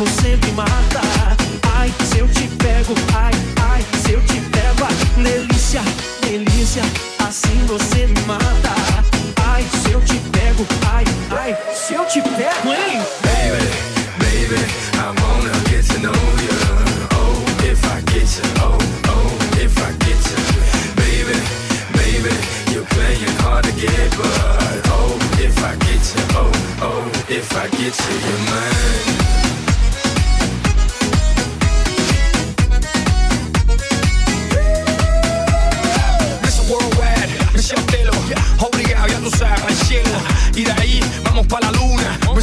você me mata. Ai, se eu te pego, ai, ai, se eu te pego. Ai, delícia, delícia, assim você me mata. Ai, se eu te pego, ai, ai, se eu te pego, hein? Baby, baby, I wanna get to know you. Oh, if I get you, oh, oh, if I get you. Baby, baby, you're playing hard to get, but oh, if I get you, oh, oh, if I get you, you're mine.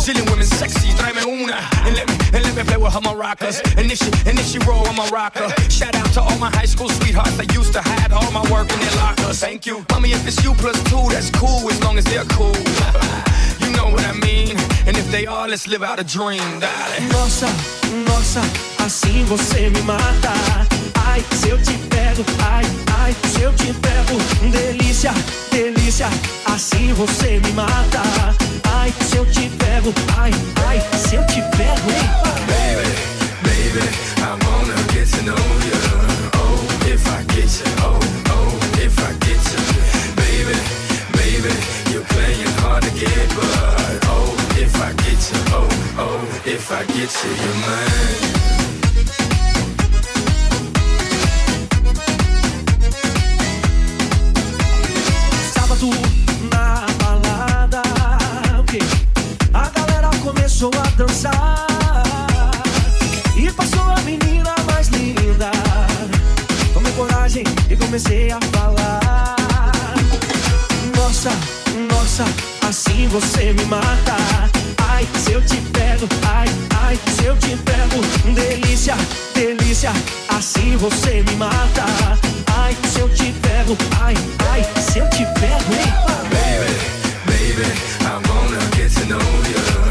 Brazilian women sexy, tráeme una. And let me, and let me play with her maracas. And if she, and if she roll, I'm a rocker. Shout out to all my high school sweethearts that used to hide all my work in their lockers. Thank you. Mommy, if it's you plus two, that's cool as long as they're cool. you know what I mean? And if they are, let's live out a dream, darling. Nossa, nossa, assim você me mata. Ai, se eu te pego, ai, ai, se eu te pego. Delícia, delícia, assim você me mata. Ai, se eu te pego, ai, ai, se eu te pego? Baby, baby, I wanna get to know you. Oh, if I get you, oh, oh, if I get you. Baby, baby, you're playing hard to get, but oh, if I get you, oh, oh, if I get you, you're mine. Sábado começou a dançar e passou a menina mais linda. Tomei coragem e comecei a falar. Nossa, nossa, assim você me mata. Ai, se eu te pego, ai, ai, se eu te pego. Delícia, delícia, assim você me mata. Ai, se eu te pego, ai, ai, se eu te pego? Baby, baby, I wanna get to know you.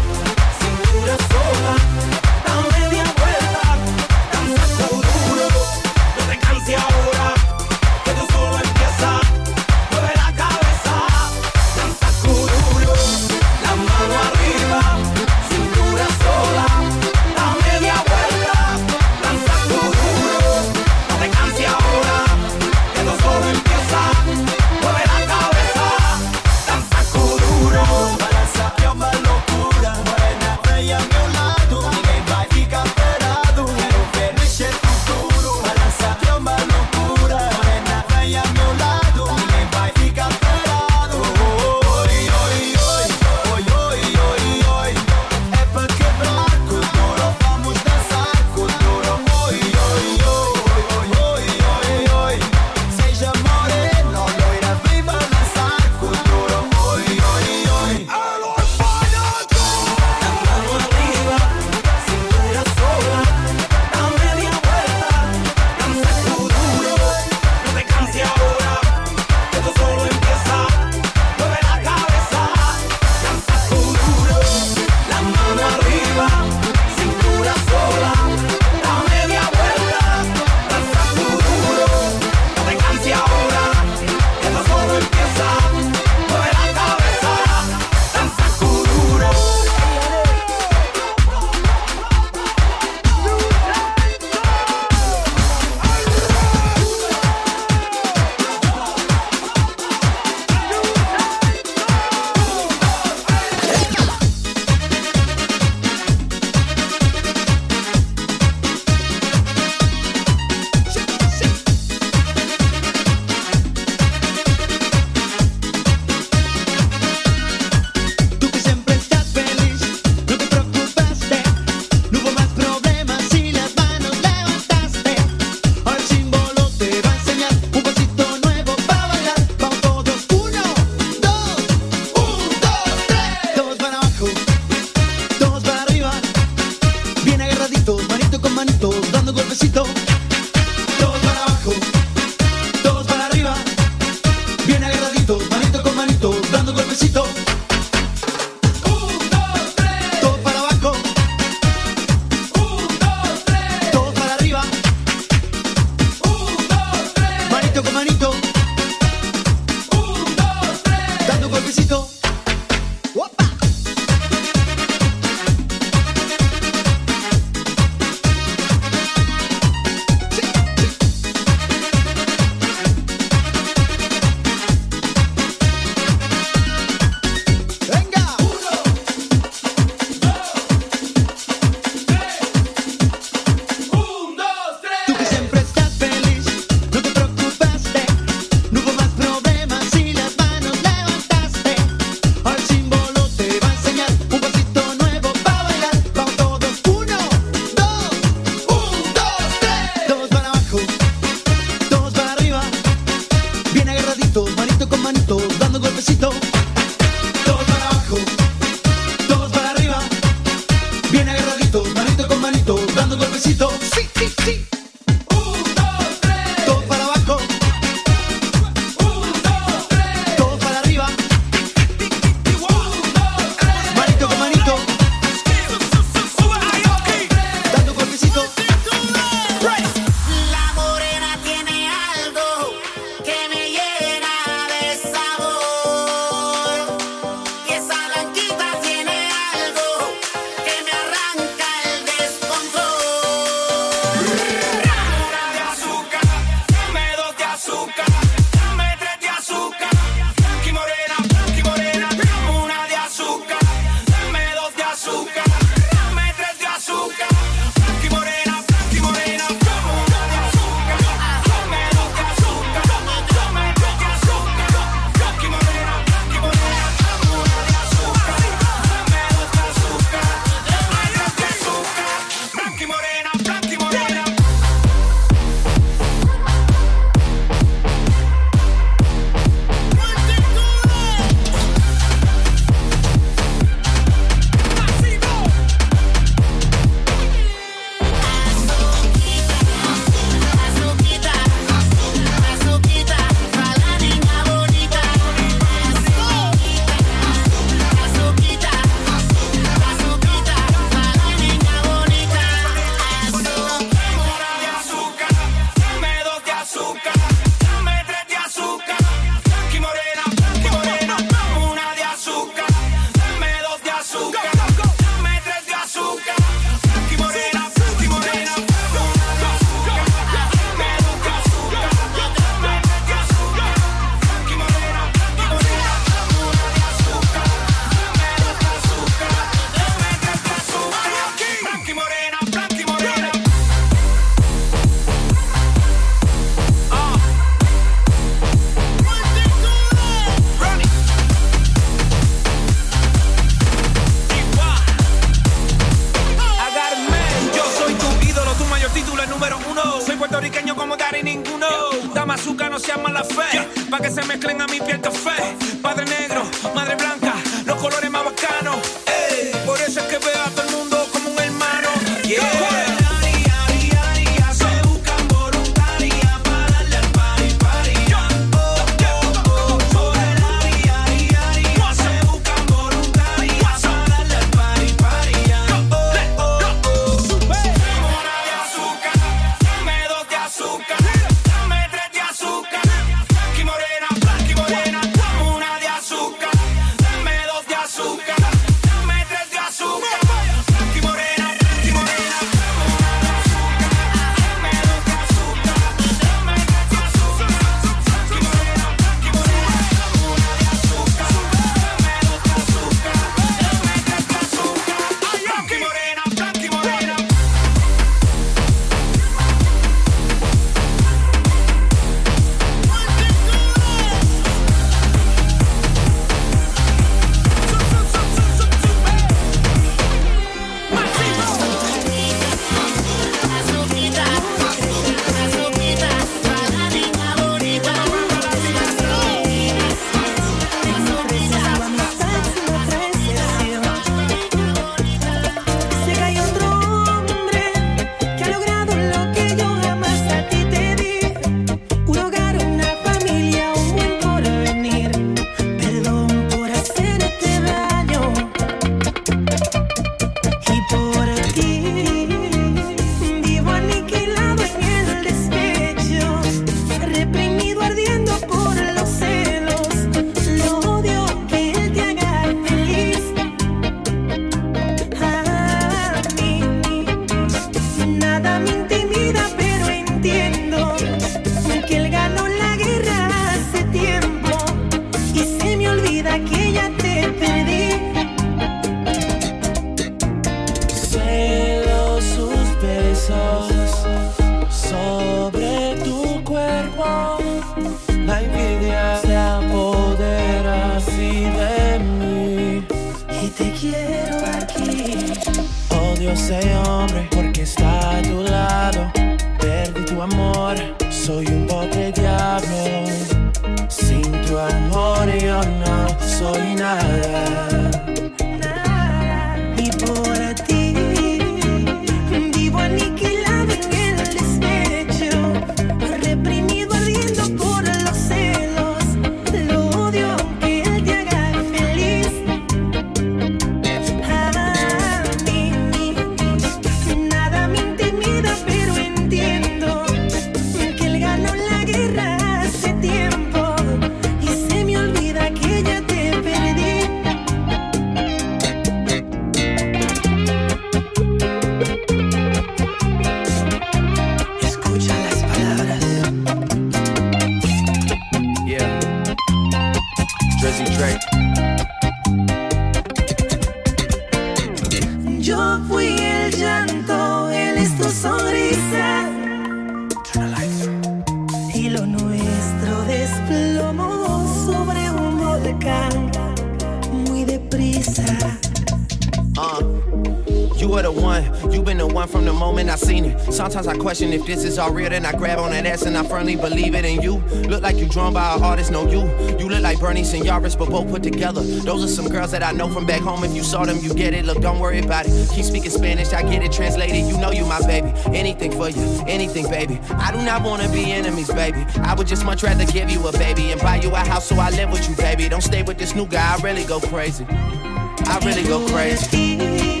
question if this is all real, then I grab on that ass and I firmly believe it in you. Look like you drawn by an artist, no you. You look like Bernie Sanders, but both put together. Those are some girls that I know from back home. If you saw them, you get it. Look, don't worry about it. Keep speaking Spanish, I get it translated. You know you my baby. Anything for you, anything, baby. I do not wanna be enemies, baby. I would just much rather give you a baby and buy you a house so I live with you, baby. Don't stay with this new guy, I really go crazy. I really go crazy.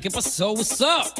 Willie. ¿Qué pasó? What's up?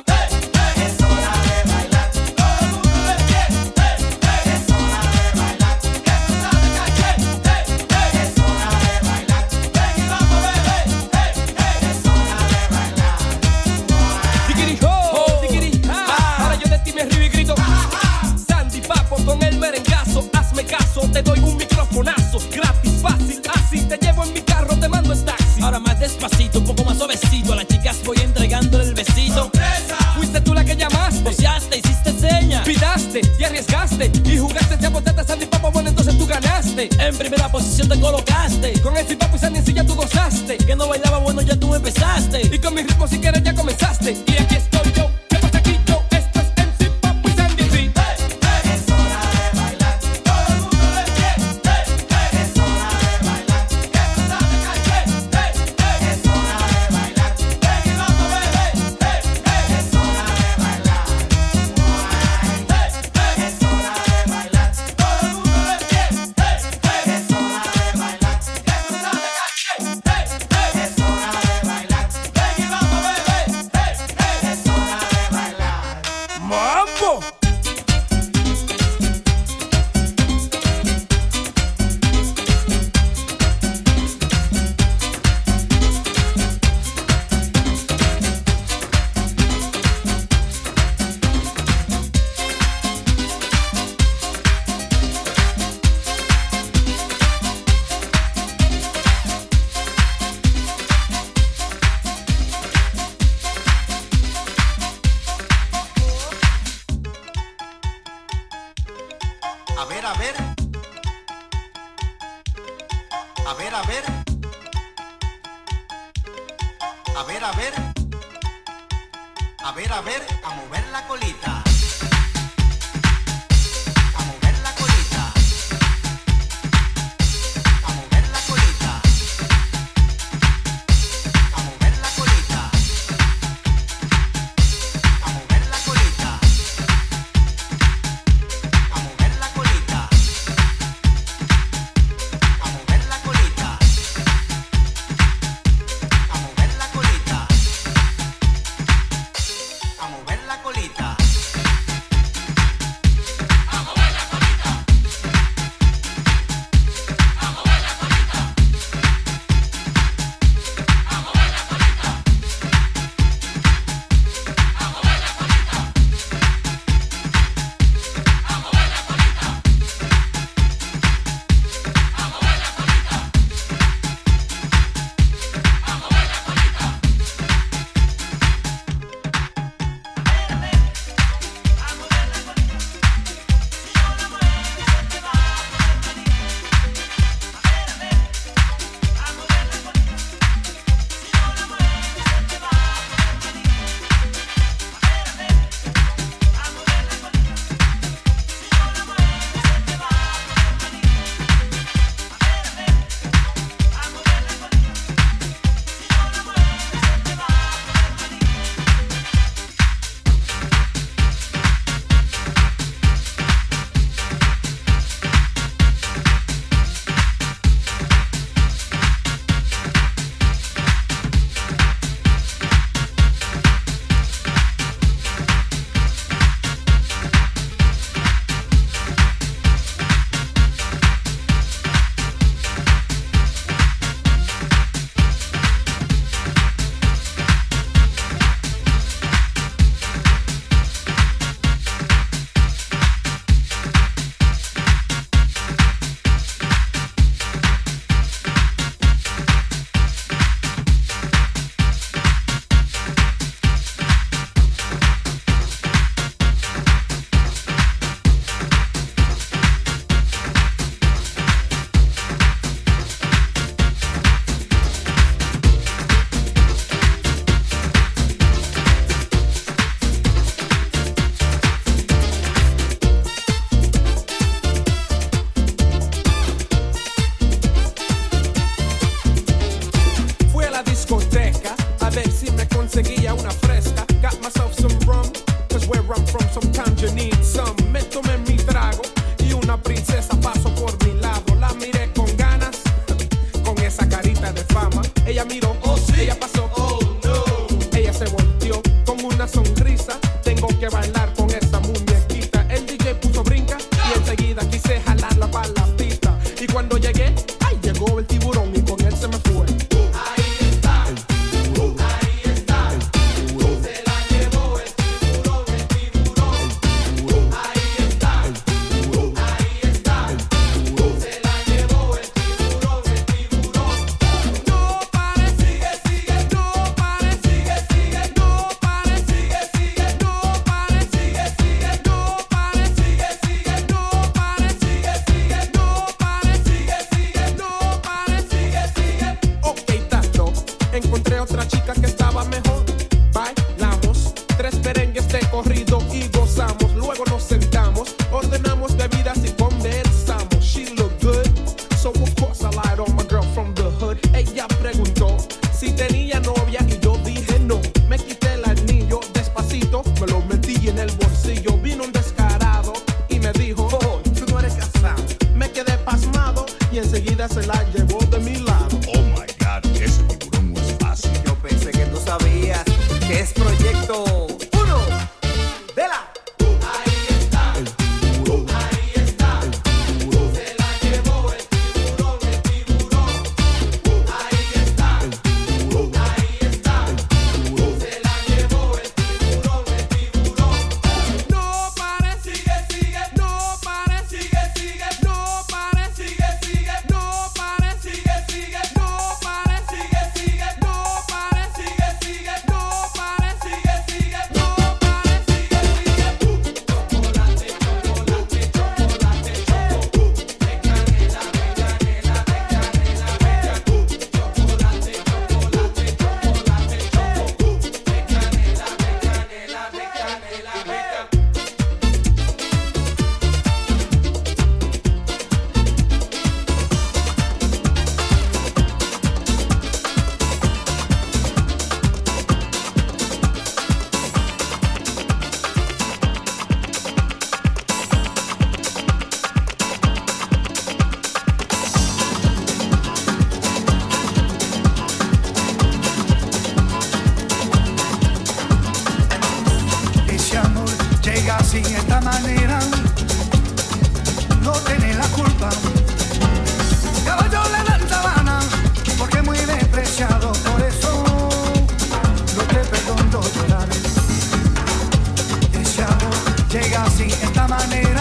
así, esta manera.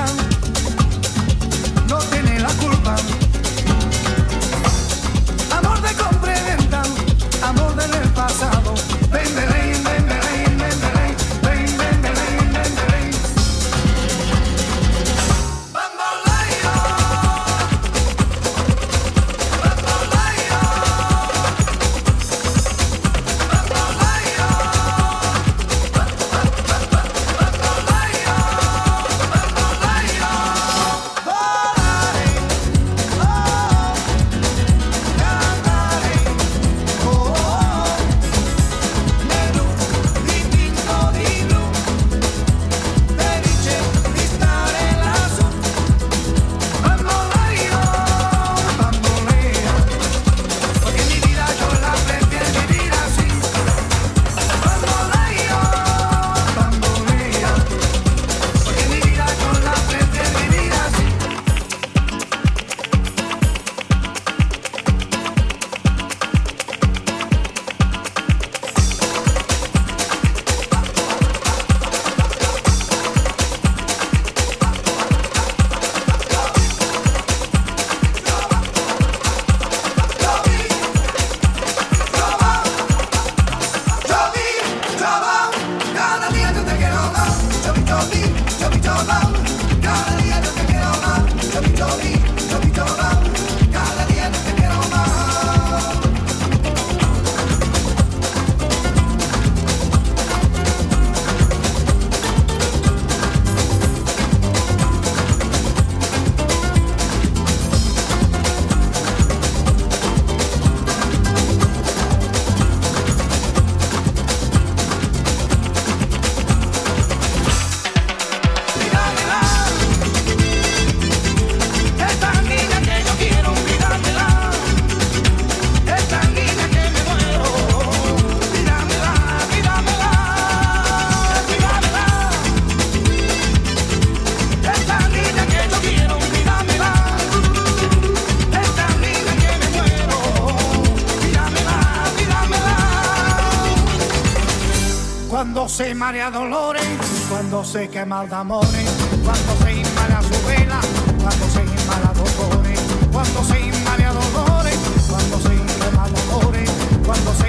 Marea dolores, cuando se quema de amores, cuando se inmala su vela, cuando se inmala dolores, cuando se inmala dolores, cuando se quema dolores, cuando se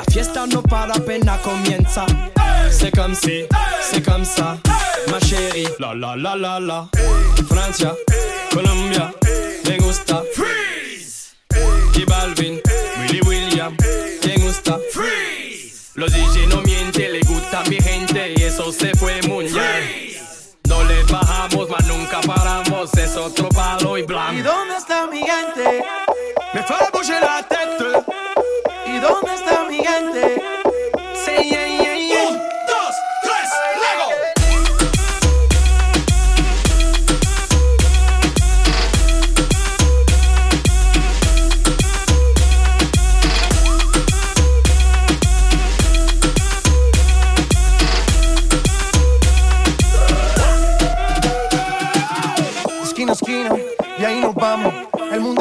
La fiesta no para apenas comienza. C'est comme si, c'est comme ça, ma chérie. La la la la la. Francia, Colombia, me gusta. Freeze. J Balvin, Willy William, me gusta. Freeze. Los DJ no mienten, le gusta mi gente y eso se fue muy bien. No le bajamos, mas nunca paramos, es otro palo y ¿Y blanco. dónde está mi gente?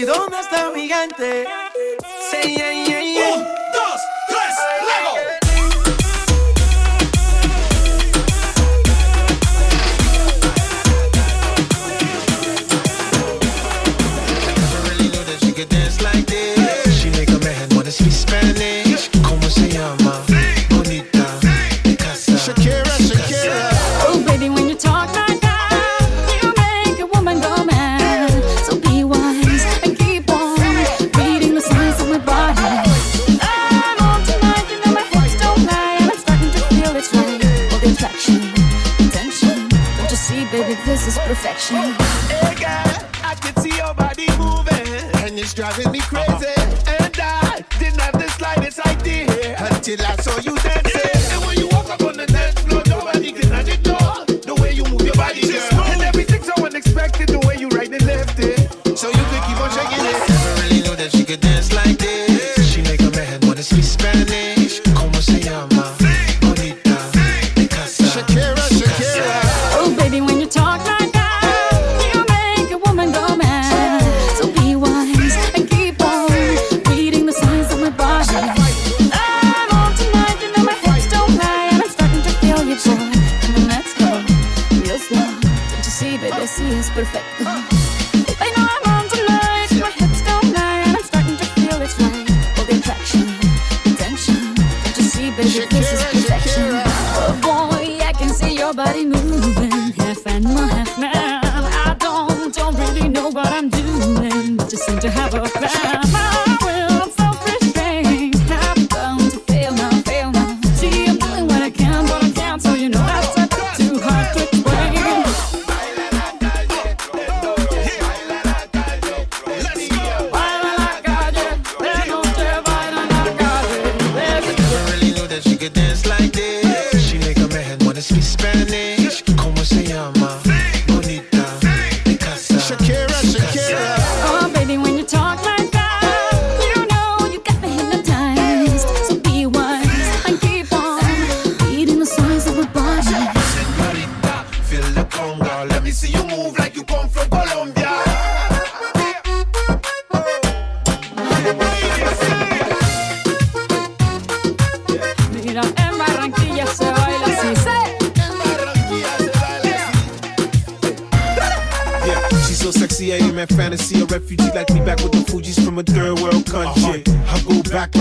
¿Y dónde está mi gente? Sí, yeah, yeah, yeah.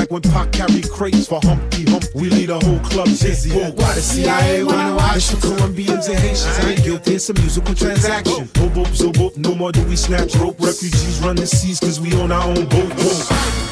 like when Pac carry crates for Humpty Hump. We lead a whole club dizzy. Yeah. Oh, why the CIA wanna watch the Colombians and Haitians? I ain't guilty, it's a musical transaction. Boop, boop, boop, no more do we snatch rope. Refugees run the seas cause we own our own boat. boat.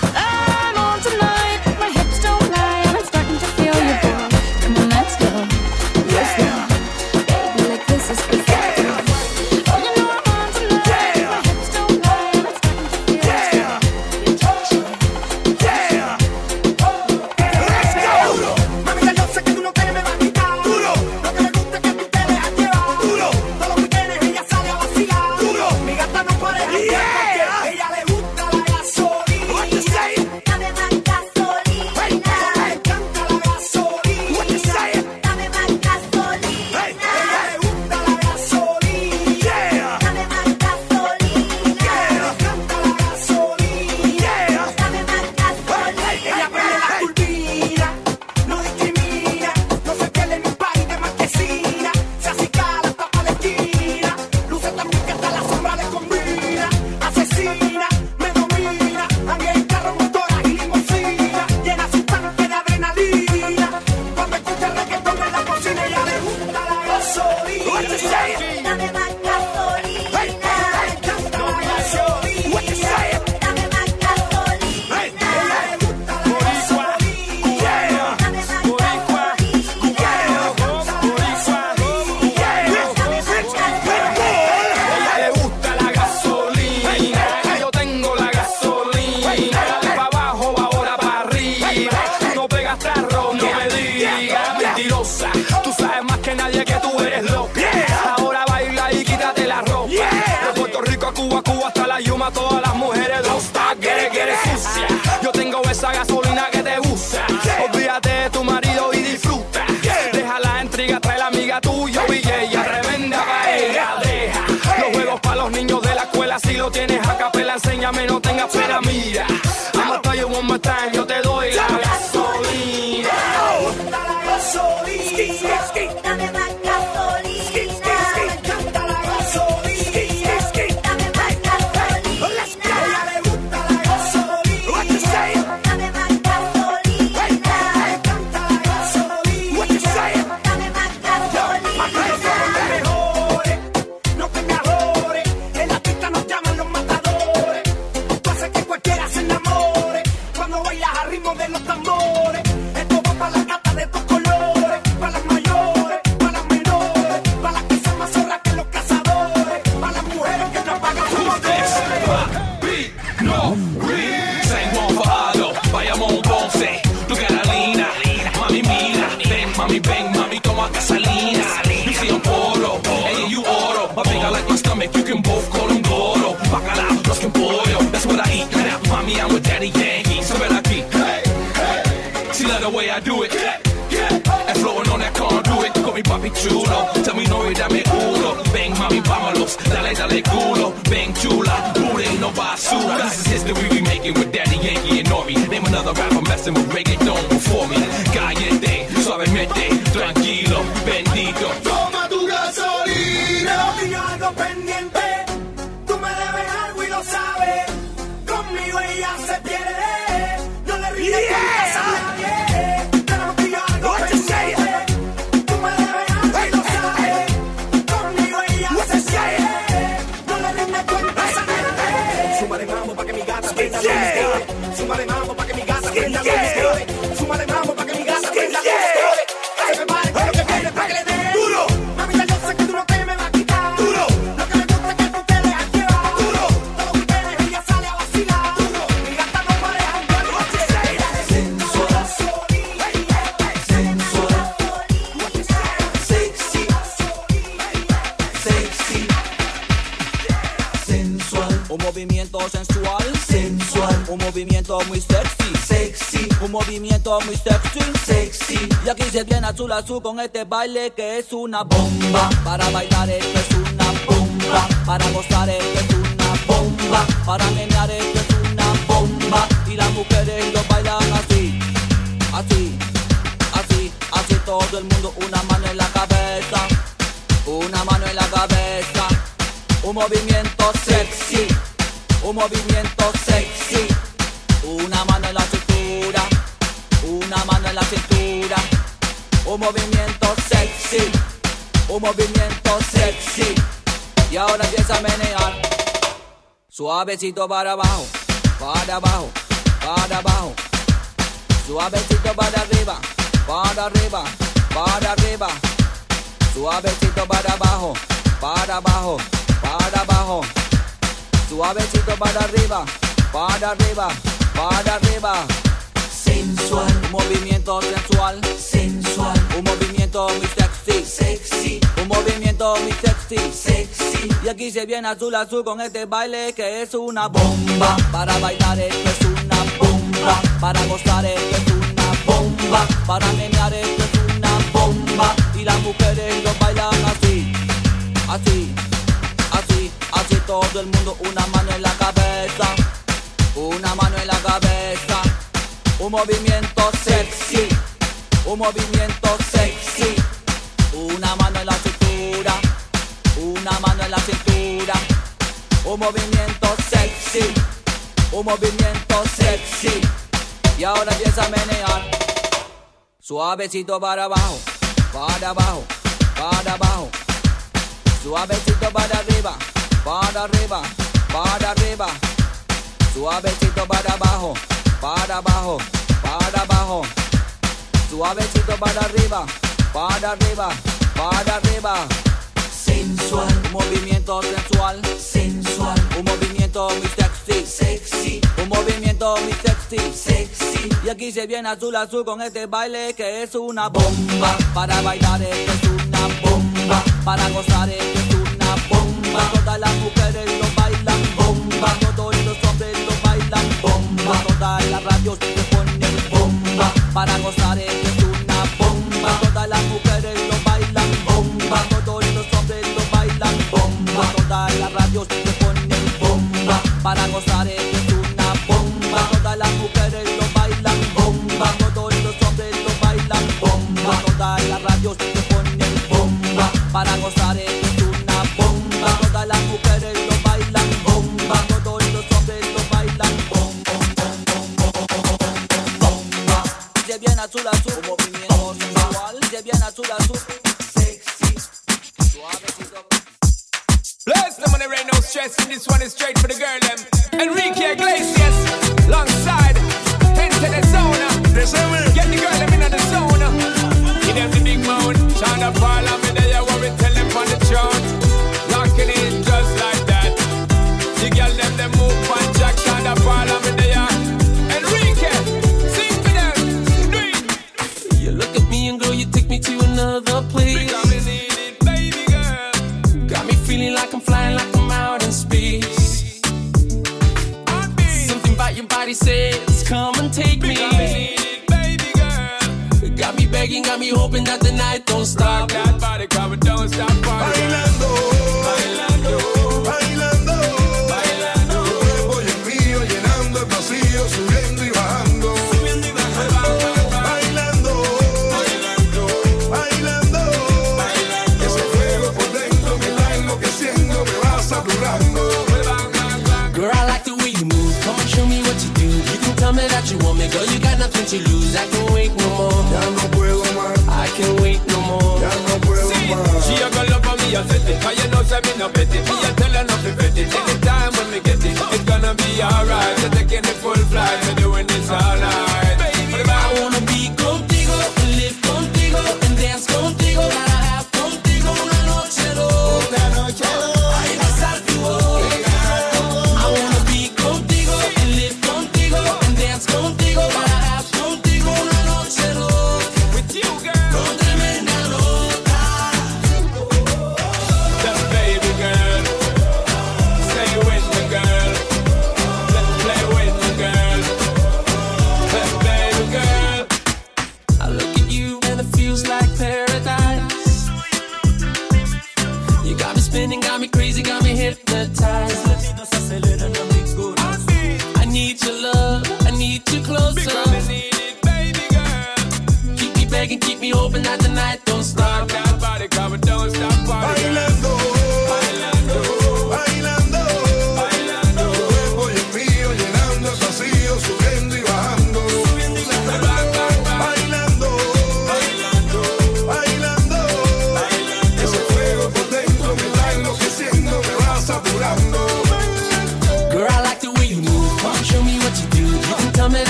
a todas las mujeres Rosta, quiere, quiere sucia. Yo tengo esa gasolina que te gusta. Olvídate de tu marido y disfruta. Deja la intriga, trae la amiga tuya, ella tremenda paella. Deja los juegos para los niños de la escuela. Si lo tienes a capela, enséñame, no tengas pena, mira. I'ma tell you one more time, yo te doy chulo. Tell me no dame culo. Ven mami, vámonos. Dale, dale culo. Ven chula. Who no basura. This is history we be making with Daddy Yankee and Nori. Name another rapper messing with reggaeton before me. Caliente, suavemente. Vale, mambo, movimiento muy sexy. sexy, Y aquí se viene azul azul con este baile que es una bomba. Para bailar esto es una bomba. Para gozar esto es una bomba. Para menear esto es una bomba. Y las mujeres lo bailan así, así, así, así todo el mundo. Una mano en la cabeza, una mano en la cabeza. Un movimiento sexy, un movimiento sexy. Un movimiento sexy, un movimiento sexy. Y ahora empieza a menear. Suavecito para abajo, para abajo, para abajo. Suavecito para arriba, para arriba, para arriba. Suavecito para abajo, para abajo, para abajo. Suavecito para arriba, para arriba, para arriba. sensual, movimiento sensual, sensual, un movimiento muy sexy, sexy, un movimiento muy sexy. sexy, Y aquí se viene azul azul con este baile que es una bomba. Para bailar esto es una bomba. Para gozar esto es una bomba. Para menear esto es una bomba. Y las mujeres lo bailan así, así, así, así todo el mundo. Una mano en la cabeza, una mano en la cabeza. Un movimiento sexy, un movimiento sexy. Una mano en la cintura, una mano en la cintura. Un movimiento sexy, un movimiento sexy. Y ahora empieza a menear. Suavecito para abajo, para abajo, para abajo. Suavecito para arriba, para arriba, para arriba. Suavecito para abajo, para abajo, para abajo. Suavecito para arriba, para arriba, para arriba. sensual, Un movimiento sensual, sensual, un movimiento muy sexy, sexy, un movimiento muy sexy. sexy, Y aquí se viene azul azul con este baile que es una bomba. Para bailar esto es una bomba. Para gozar esto es una bomba. Todas las mujeres lo bailan bomba. Todos los hombres lo bailan bomba. Todas las radios. Para gozar es una bomba. Todas las mujeres lo bailan bomba. Todos los hombres lo bailan bomba. Todas las radios se ponen bomba. Para gozar es una bomba. Todas las mujeres lo bailan bomba. Todos los hombres lo bailan bomba. Todas las radios se ponen bomba. Para gozar this one is straight for the girl, them.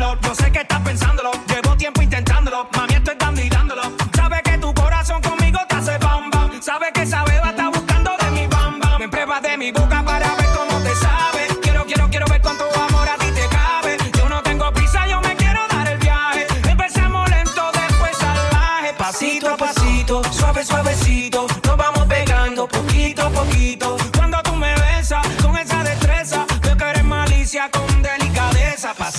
Yo sé que estás pensándolo. Llevo tiempo intentando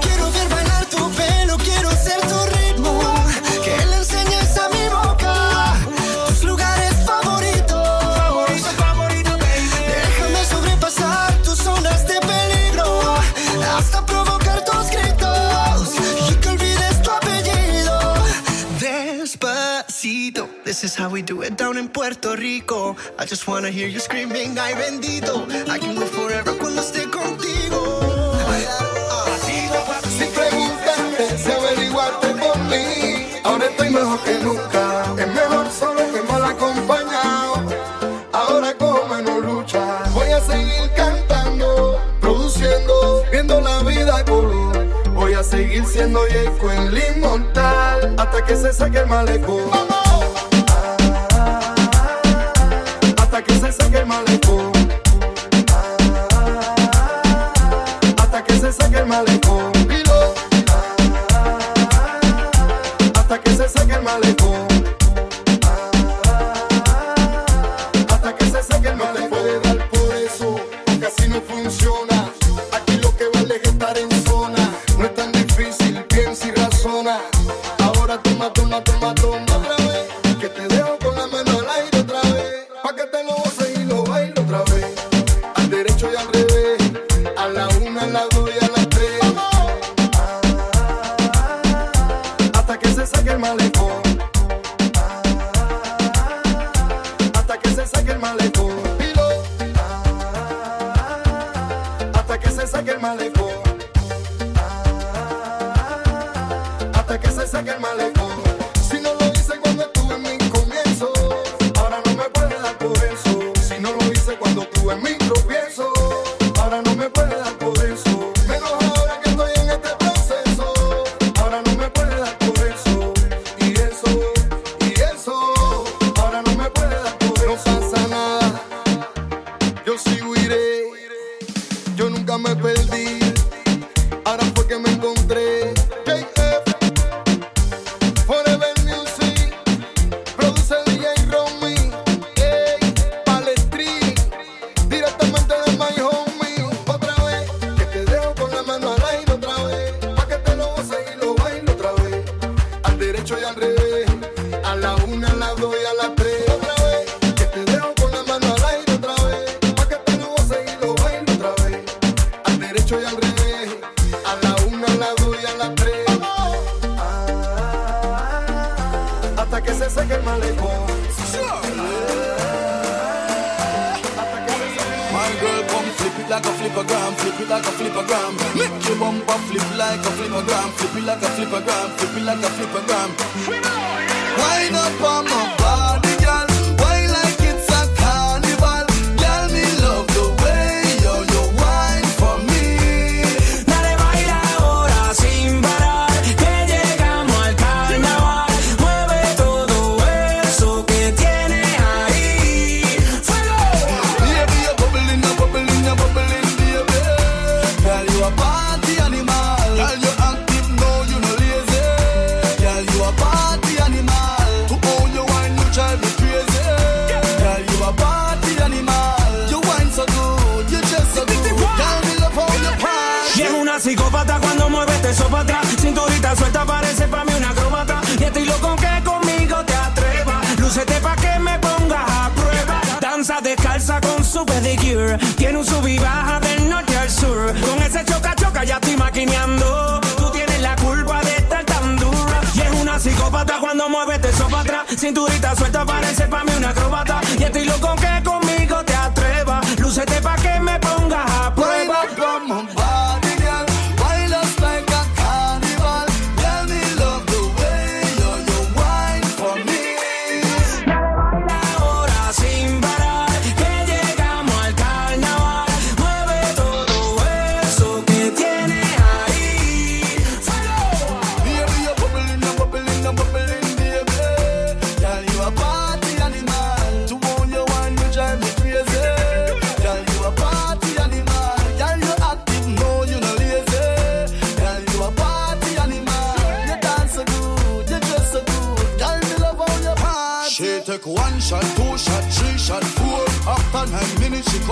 Quiero ver bailar tu pelo, quiero ser tu ritmo. Que le enseñes a mi boca tus lugares favoritos. Deja de sobrepasar tus zonas de peligro hasta provocar tus gritos. Y que olvides tu apellido, despacito. This is how we do it down in Puerto Rico. I just wanna hear you screaming, ay bendito. I can move forever cuando esté concluido. Ahora estoy mejor que nunca. Es mejor solo que mal acompañado. Ahora como menos lucha. Voy a seguir cantando, produciendo, viendo la vida color. Voy a seguir siendo yeco en Limontal hasta que se saque el malecón. Ah, hasta que se saque el malecón. Hasta que se saque el malecón. Tiene un sub y baja del norte al sur. Con ese choca choca ya estoy maquineando. Tú tienes la culpa de estar tan dura. Y es una psicópata cuando mueve te sopa atrás. Cinturita suelta parece pa' mí una acrobata. Y estoy loco que como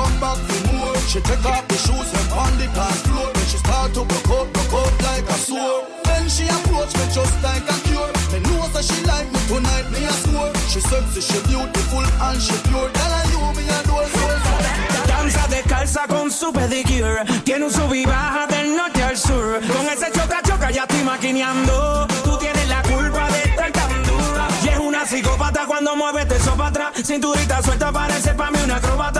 come back for more. She take off the shoes and on the past floor. When she start to broke up, broke up like a sore. When she approach me just like a cure. Me know that she like me tonight, me a score. She sexy, she beautiful and she pure. Tell her you me a door so Danza descalza con su pedicure. Tiene un sub y baja del norte al sur. Con ese choca choca ya estoy maquineando. Tú tienes la culpa de estar tan dura. Y es una psicópata cuando mueve este eso para atrás. Cinturita suelta parece pa' mí una acrobata.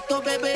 esto, bebé.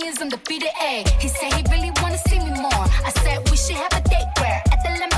me is undefeated. A. He said he really wanna see me more. I said we should have a date where at the limit.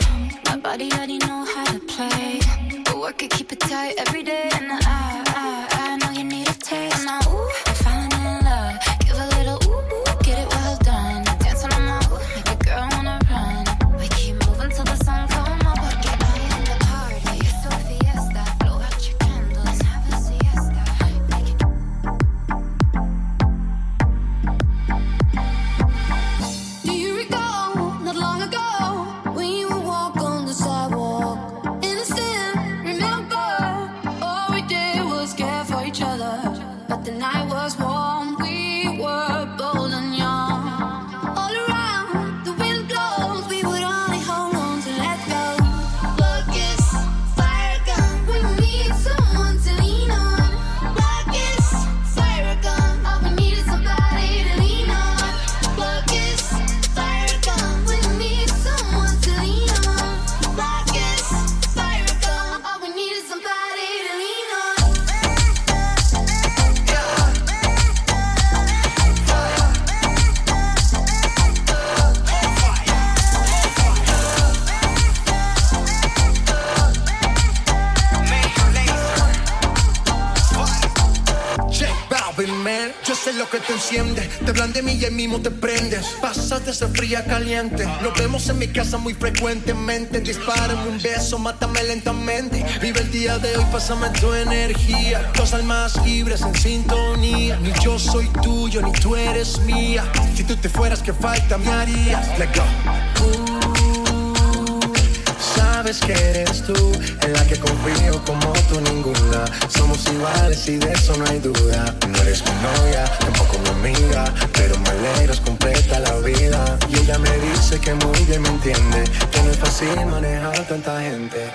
body already know how to play. But work it, keep it tight every day. And I que te enciende. Te hablan de mí y ahí mismo te prendes. Pasas de ser fría a caliente. Nos vemos en mi casa muy frecuentemente. Dispárame un beso, mátame lentamente. Vive el día de hoy, pásame tu energía. Dos almas libres en sintonía. Ni yo soy tuyo, ni tú eres mía. Si tú te fueras, ¿qué falta me harías? Let go. Sabes que eres tú en la que confío como tú ninguna. Somos iguales y de eso no hay duda. No eres mi novia, tampoco mi amiga, pero me alegras completa la vida. Y ella me dice que muy bien me entiende, que no es fácil manejar tanta gente.